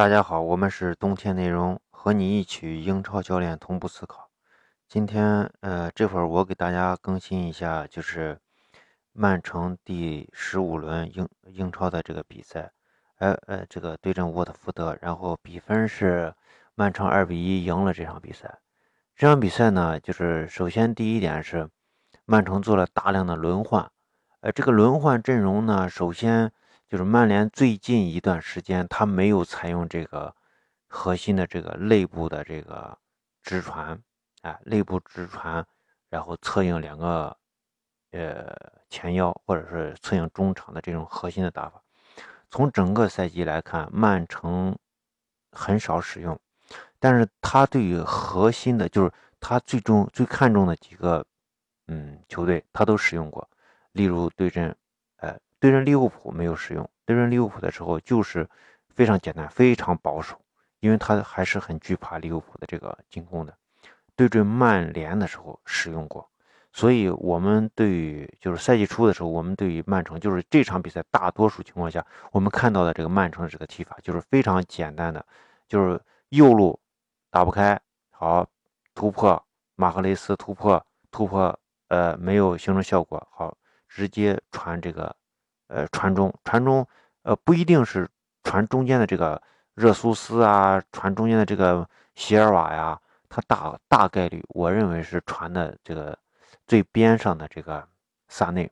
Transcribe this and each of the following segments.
大家好，我们是冬天内容，和你一起英超教练同步思考。今天，呃，这会儿我给大家更新一下，就是曼城第十五轮英英超的这个比赛，呃呃，这个对阵沃特福德，然后比分是曼城二比一赢了这场比赛。这场比赛呢，就是首先第一点是曼城做了大量的轮换，呃，这个轮换阵容呢，首先。就是曼联最近一段时间，他没有采用这个核心的这个内部的这个直传，啊，内部直传，然后策应两个呃前腰或者是策应中场的这种核心的打法。从整个赛季来看，曼城很少使用，但是他对于核心的，就是他最终最看重的几个嗯球队，他都使用过，例如对阵。对阵利物浦没有使用，对阵利物浦的时候就是非常简单，非常保守，因为他还是很惧怕利物浦的这个进攻的。对阵曼联的时候使用过，所以我们对于就是赛季初的时候，我们对于曼城就是这场比赛大多数情况下，我们看到的这个曼城的这个踢法就是非常简单的，就是右路打不开，好突破马赫雷斯突破突破，呃没有形成效果，好直接传这个。呃，传中，传中，呃，不一定是传中间的这个热苏斯啊，传中间的这个席尔瓦呀，他大大概率，我认为是传的这个最边上的这个萨内，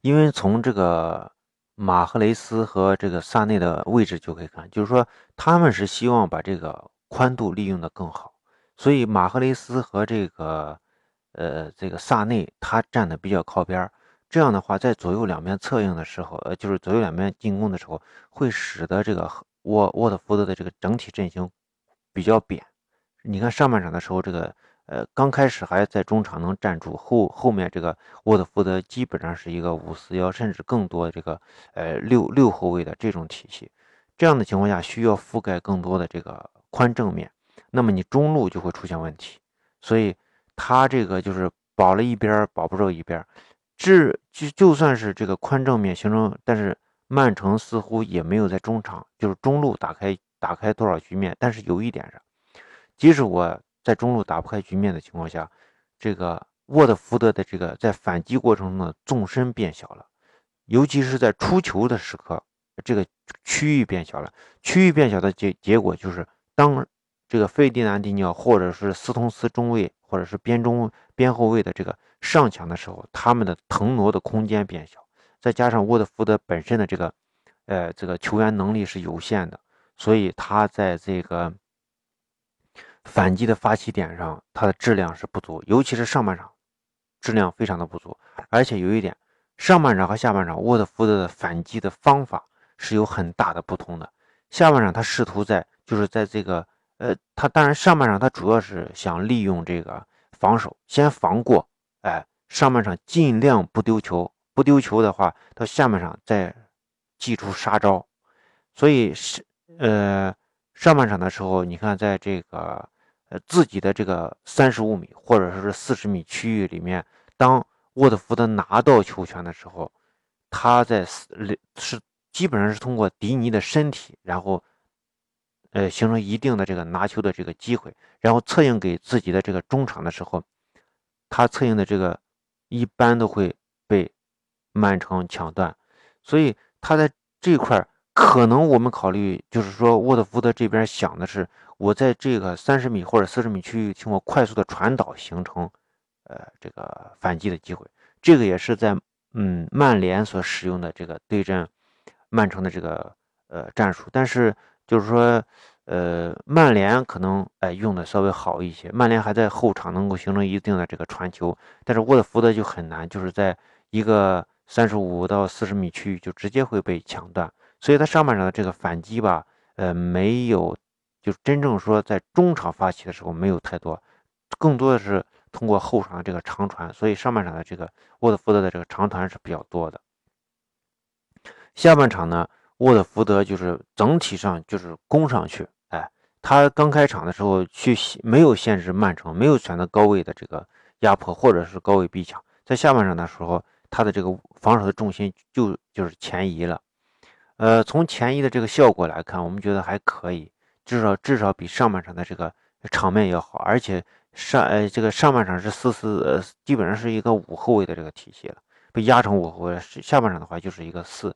因为从这个马赫雷斯和这个萨内的位置就可以看，就是说他们是希望把这个宽度利用的更好，所以马赫雷斯和这个呃这个萨内他站的比较靠边儿。这样的话，在左右两边策应的时候，呃，就是左右两边进攻的时候，会使得这个沃沃特福德的这个整体阵型比较扁。你看上半场的时候，这个呃刚开始还在中场能站住，后后面这个沃特福德基本上是一个五四幺，甚至更多这个呃六六后卫的这种体系。这样的情况下，需要覆盖更多的这个宽正面，那么你中路就会出现问题。所以他这个就是保了一边，保不住一边。至就就算是这个宽正面形成，但是曼城似乎也没有在中场，就是中路打开打开多少局面。但是有一点是，即使我在中路打不开局面的情况下，这个沃特福德的这个在反击过程中的纵深变小了，尤其是在出球的时刻，这个区域变小了。区域变小的结结果就是，当这个费迪南迪尼奥或者是斯通斯中卫或者是边中边后卫的这个。上抢的时候，他们的腾挪的空间变小，再加上沃特福德本身的这个，呃，这个球员能力是有限的，所以他在这个反击的发起点上，他的质量是不足，尤其是上半场，质量非常的不足。而且有一点，上半场和下半场沃特福德的反击的方法是有很大的不同的。下半场他试图在，就是在这个，呃，他当然上半场他主要是想利用这个防守，先防过。上半场尽量不丢球，不丢球的话，到下半场再祭出杀招。所以是呃，上半场的时候，你看在这个呃自己的这个三十五米或者说是四十米区域里面，当沃特福德拿到球权的时候，他在是基本上是通过迪尼的身体，然后呃形成一定的这个拿球的这个机会，然后策应给自己的这个中场的时候。他策应的这个一般都会被曼城抢断，所以他在这块儿可能我们考虑就是说沃特福德这边想的是，我在这个三十米或者四十米区域经过快速的传导形成，呃，这个反击的机会。这个也是在嗯曼联所使用的这个对阵曼城的这个呃战术，但是就是说。呃，曼联可能哎用的稍微好一些，曼联还在后场能够形成一定的这个传球，但是沃特福德就很难，就是在一个三十五到四十米区域就直接会被抢断，所以他上半场的这个反击吧，呃，没有就真正说在中场发起的时候没有太多，更多的是通过后场的这个长传，所以上半场的这个沃特福德的这个长传是比较多的，下半场呢？沃特福德就是整体上就是攻上去，哎，他刚开场的时候去没有限制曼城，没有选择高位的这个压迫或者是高位逼抢，在下半场的时候，他的这个防守的重心就就是前移了，呃，从前移的这个效果来看，我们觉得还可以，至少至少比上半场的这个场面要好，而且上呃这个上半场是四四呃基本上是一个五后卫的这个体系了，被压成五后卫，下半场的话就是一个四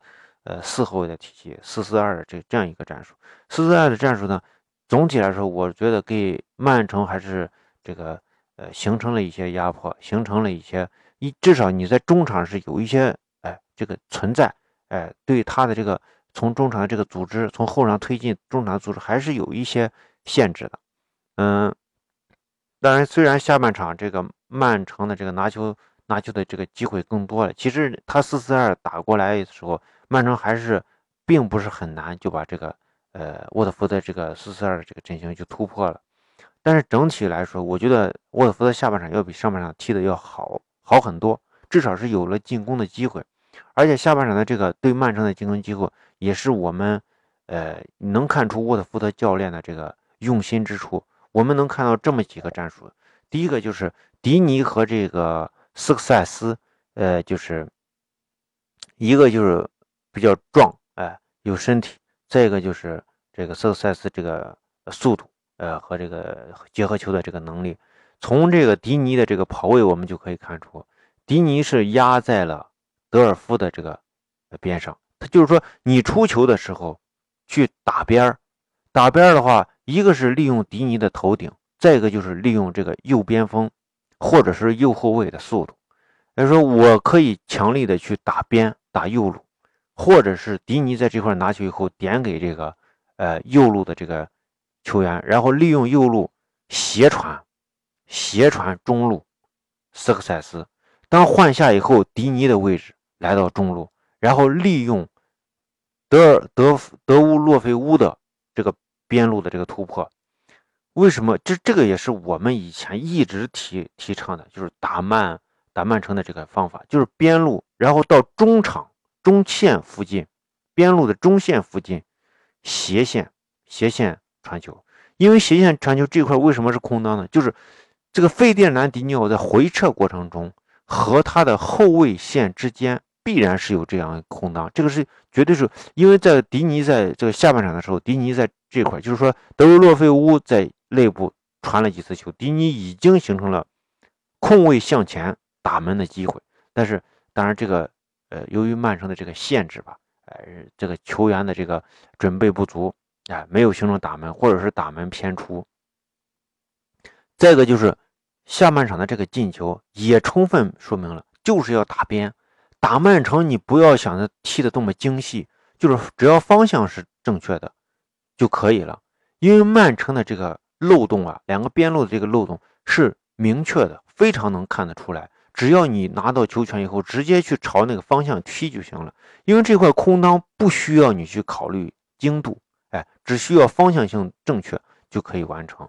呃四后卫的体系，四四二的这这样一个战术，四四二的战术呢，总体来说，我觉得给曼城还是这个呃形成了一些压迫，形成了一些一至少你在中场是有一些哎这个存在。哎，对他的这个从中场的这个组织，从后场推进中场组织还是有一些限制的。嗯，当然，虽然下半场这个曼城的这个拿球拿球的这个机会更多了，其实他四四二打过来的时候，曼城还是并不是很难就把这个呃沃特福德这个四四二的这个阵型就突破了。但是整体来说，我觉得沃特福德下半场要比上半场踢的要好好很多，至少是有了进攻的机会。而且下半场的这个对曼城的进攻机会，也是我们，呃，能看出沃特福德教练的这个用心之处。我们能看到这么几个战术：第一个就是迪尼和这个斯克塞斯，呃，就是一个就是比较壮，哎，有身体；再一个就是这个斯克塞斯这个速度，呃，和这个结合球的这个能力。从这个迪尼的这个跑位，我们就可以看出，迪尼是压在了。德尔夫的这个边上，他就是说，你出球的时候去打边儿，打边儿的话，一个是利用迪尼的头顶，再一个就是利用这个右边锋或者是右后卫的速度。也就是说我可以强力的去打边打右路，或者是迪尼在这块拿球以后点给这个呃右路的这个球员，然后利用右路斜传，斜传中路斯克塞斯。当换下以后，迪尼的位置。来到中路，然后利用德尔德德乌洛菲乌的这个边路的这个突破，为什么这这个也是我们以前一直提提倡的，就是打曼打曼城的这个方法，就是边路，然后到中场中线附近，边路的中线附近斜线斜线传球，因为斜线传球这块为什么是空当呢？就是这个费电南迪尼奥在回撤过程中和他的后卫线之间。必然是有这样空当，这个是绝对是因为在迪尼在这个下半场的时候，迪尼在这块，就是说德维洛费乌在内部传了几次球，迪尼已经形成了空位向前打门的机会。但是当然这个呃，由于曼城的这个限制吧，呃，这个球员的这个准备不足啊，没有形成打门，或者是打门偏出。再一个就是下半场的这个进球也充分说明了，就是要打边。打曼城，你不要想着踢的多么精细，就是只要方向是正确的就可以了。因为曼城的这个漏洞啊，两个边路的这个漏洞是明确的，非常能看得出来。只要你拿到球权以后，直接去朝那个方向踢就行了。因为这块空当不需要你去考虑精度，哎，只需要方向性正确就可以完成。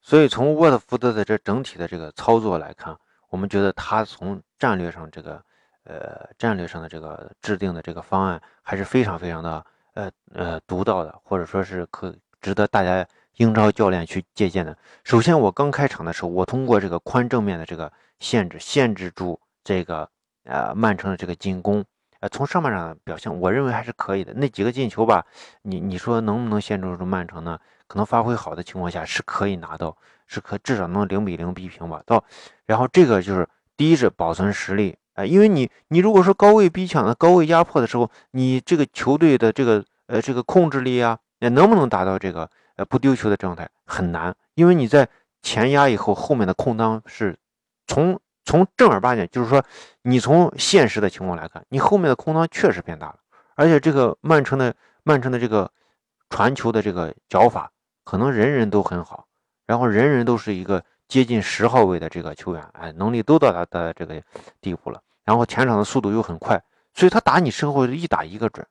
所以从沃特福德的这整体的这个操作来看。我们觉得他从战略上这个，呃，战略上的这个制定的这个方案还是非常非常的，呃呃，独到的，或者说是可值得大家英超教练去借鉴的。首先，我刚开场的时候，我通过这个宽正面的这个限制，限制住这个呃曼城的这个进攻，呃，从上半场的表现，我认为还是可以的。那几个进球吧，你你说能不能限制住曼城呢？可能发挥好的情况下是可以拿到。是可至少能零比零逼平吧。到，然后这个就是第一是保存实力，哎，因为你你如果说高位逼抢的高位压迫的时候，你这个球队的这个呃这个控制力啊，能不能达到这个呃不丢球的状态很难，因为你在前压以后，后面的空当是从从正儿八经，就是说你从现实的情况来看，你后面的空当确实变大了，而且这个曼城的曼城的这个传球的这个脚法，可能人人都很好。然后人人都是一个接近十号位的这个球员，哎，能力都到达的这个地步了。然后前场的速度又很快，所以他打你身后一打一个准。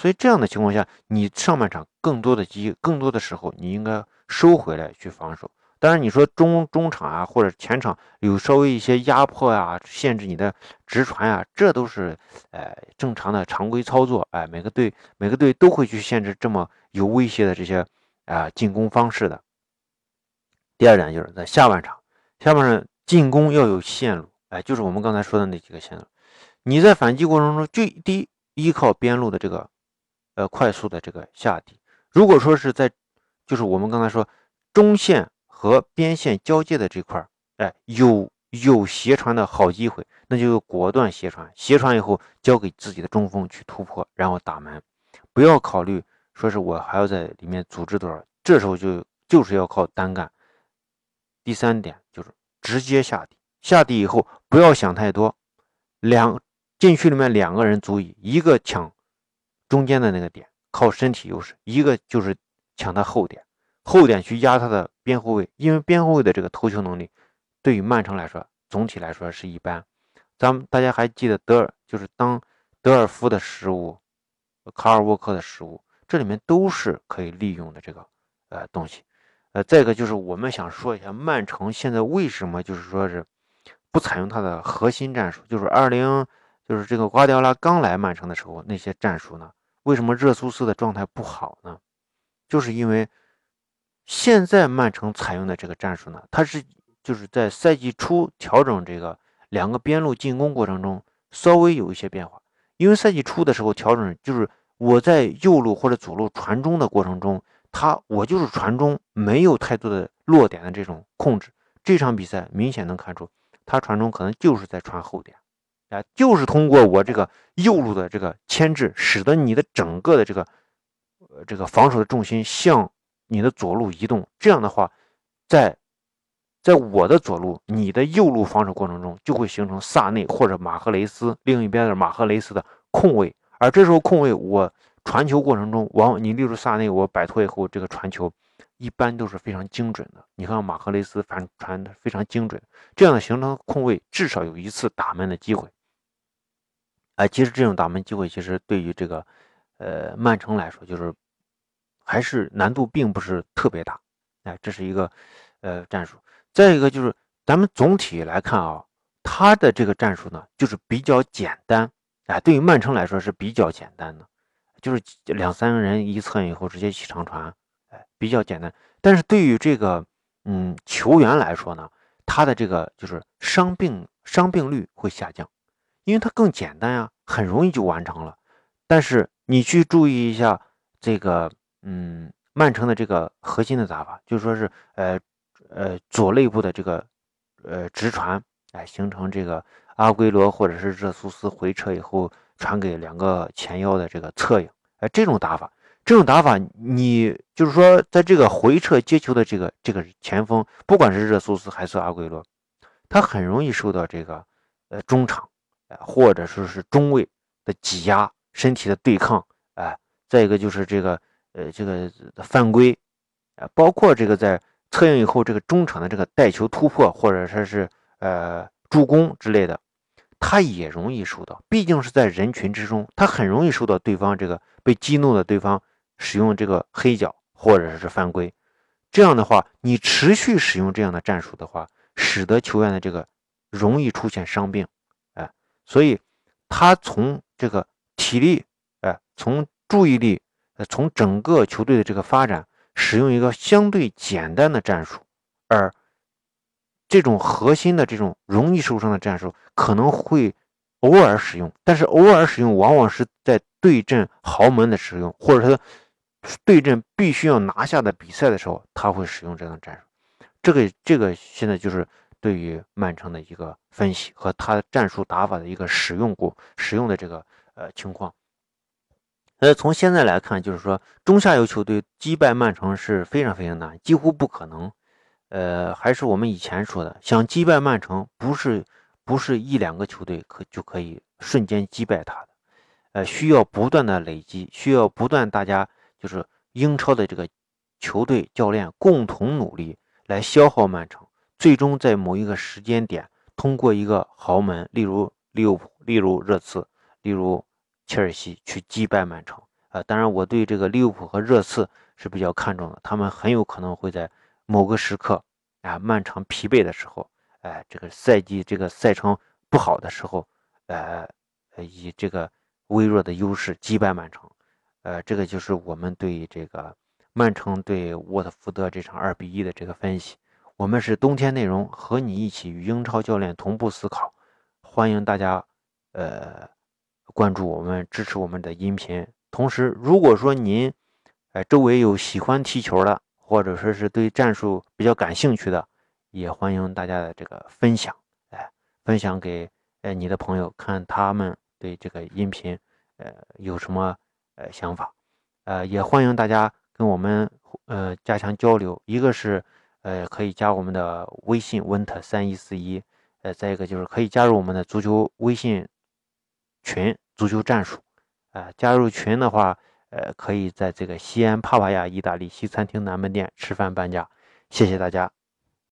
所以这样的情况下，你上半场更多的机，更多的时候你应该收回来去防守。当然你说中中场啊或者前场有稍微一些压迫啊，限制你的直传啊，这都是呃正常的常规操作。哎，每个队每个队都会去限制这么有威胁的这些啊进攻方式的。第二点就是在下半场，下半场进攻要有线路，哎，就是我们刚才说的那几个线路。你在反击过程中，就第一依靠边路的这个呃快速的这个下底。如果说是在就是我们刚才说中线和边线交界的这块哎，有有斜传的好机会，那就果断斜传，斜传以后交给自己的中锋去突破，然后打门，不要考虑说是我还要在里面组织多少，这时候就就是要靠单干。第三点就是直接下底，下底以后不要想太多，两禁区里面两个人足以，一个抢中间的那个点，靠身体优势；一个就是抢他后点，后点去压他的边后卫，因为边后卫的这个头球能力对于曼城来说总体来说是一般。咱们大家还记得德尔就是当德尔夫的失误，卡尔沃克的失误，这里面都是可以利用的这个呃东西。呃，再一个就是我们想说一下曼城现在为什么就是说是不采用他的核心战术，就是二零就是这个瓜迪奥拉刚来曼城的时候那些战术呢？为什么热苏斯的状态不好呢？就是因为现在曼城采用的这个战术呢，它是就是在赛季初调整这个两个边路进攻过程中稍微有一些变化，因为赛季初的时候调整就是我在右路或者左路传中的过程中。他我就是传中没有太多的落点的这种控制，这场比赛明显能看出他传中可能就是在传后点，啊，就是通过我这个右路的这个牵制，使得你的整个的这个呃这个防守的重心向你的左路移动，这样的话，在在我的左路，你的右路防守过程中就会形成萨内或者马赫雷斯另一边的马赫雷斯的空位，而这时候空位我。传球过程中，往往你例如萨内，我摆脱以后，这个传球一般都是非常精准的。你看马赫雷斯反传的非常精准，这样的形成空位至少有一次打门的机会。哎，其实这种打门机会，其实对于这个呃曼城来说，就是还是难度并不是特别大。哎，这是一个呃战术。再一个就是咱们总体来看啊，他的这个战术呢，就是比较简单。哎，对于曼城来说是比较简单的。就是两三个人一侧以后直接起长传，哎，比较简单。但是对于这个嗯球员来说呢，他的这个就是伤病伤病率会下降，因为它更简单呀，很容易就完成了。但是你去注意一下这个嗯曼城的这个核心的打法，就说是呃呃左肋部的这个呃直传，哎，形成这个阿圭罗或者是热苏斯回撤以后。传给两个前腰的这个侧影，哎，这种打法，这种打法，你就是说，在这个回撤接球的这个这个前锋，不管是热苏斯还是阿圭罗，他很容易受到这个呃中场，哎，或者说是中卫的挤压，身体的对抗，哎，再一个就是这个呃这个犯规，啊，包括这个在策应以后，这个中场的这个带球突破，或者说是呃助攻之类的。他也容易受到，毕竟是在人群之中，他很容易受到对方这个被激怒的对方使用这个黑脚或者是犯规。这样的话，你持续使用这样的战术的话，使得球员的这个容易出现伤病，所以他从这个体力，哎，从注意力，呃，从整个球队的这个发展，使用一个相对简单的战术，而。这种核心的这种容易受伤的战术可能会偶尔使用，但是偶尔使用往往是在对阵豪门的使用，或者说对阵必须要拿下的比赛的时候，他会使用这样的战术。这个这个现在就是对于曼城的一个分析和他战术打法的一个使用过使用的这个呃情况。呃，从现在来看，就是说中下游球队击败曼城是非常非常难，几乎不可能。呃，还是我们以前说的，想击败曼城，不是不是一两个球队可就可以瞬间击败他的，呃，需要不断的累积，需要不断大家就是英超的这个球队教练共同努力来消耗曼城，最终在某一个时间点，通过一个豪门，例如利物浦，例如热刺，例如切尔西去击败曼城。啊，当然我对这个利物浦和热刺是比较看重的，他们很有可能会在。某个时刻，啊，漫长疲惫的时候，哎，这个赛季这个赛程不好的时候，呃，以这个微弱的优势击败曼城，呃，这个就是我们对这个曼城对沃特福德这场二比一的这个分析。我们是冬天内容，和你一起与英超教练同步思考，欢迎大家，呃，关注我们，支持我们的音频。同时，如果说您，哎，周围有喜欢踢球的，或者说是对战术比较感兴趣的，也欢迎大家的这个分享，哎，分享给哎你的朋友，看他们对这个音频，呃，有什么呃想法，呃，也欢迎大家跟我们呃加强交流。一个是呃可以加我们的微信 wint 三一四一，呃，再一个就是可以加入我们的足球微信群足球战术，啊，加入群的话。呃，可以在这个西安帕帕亚意大利西餐厅南门店吃饭半价，谢谢大家。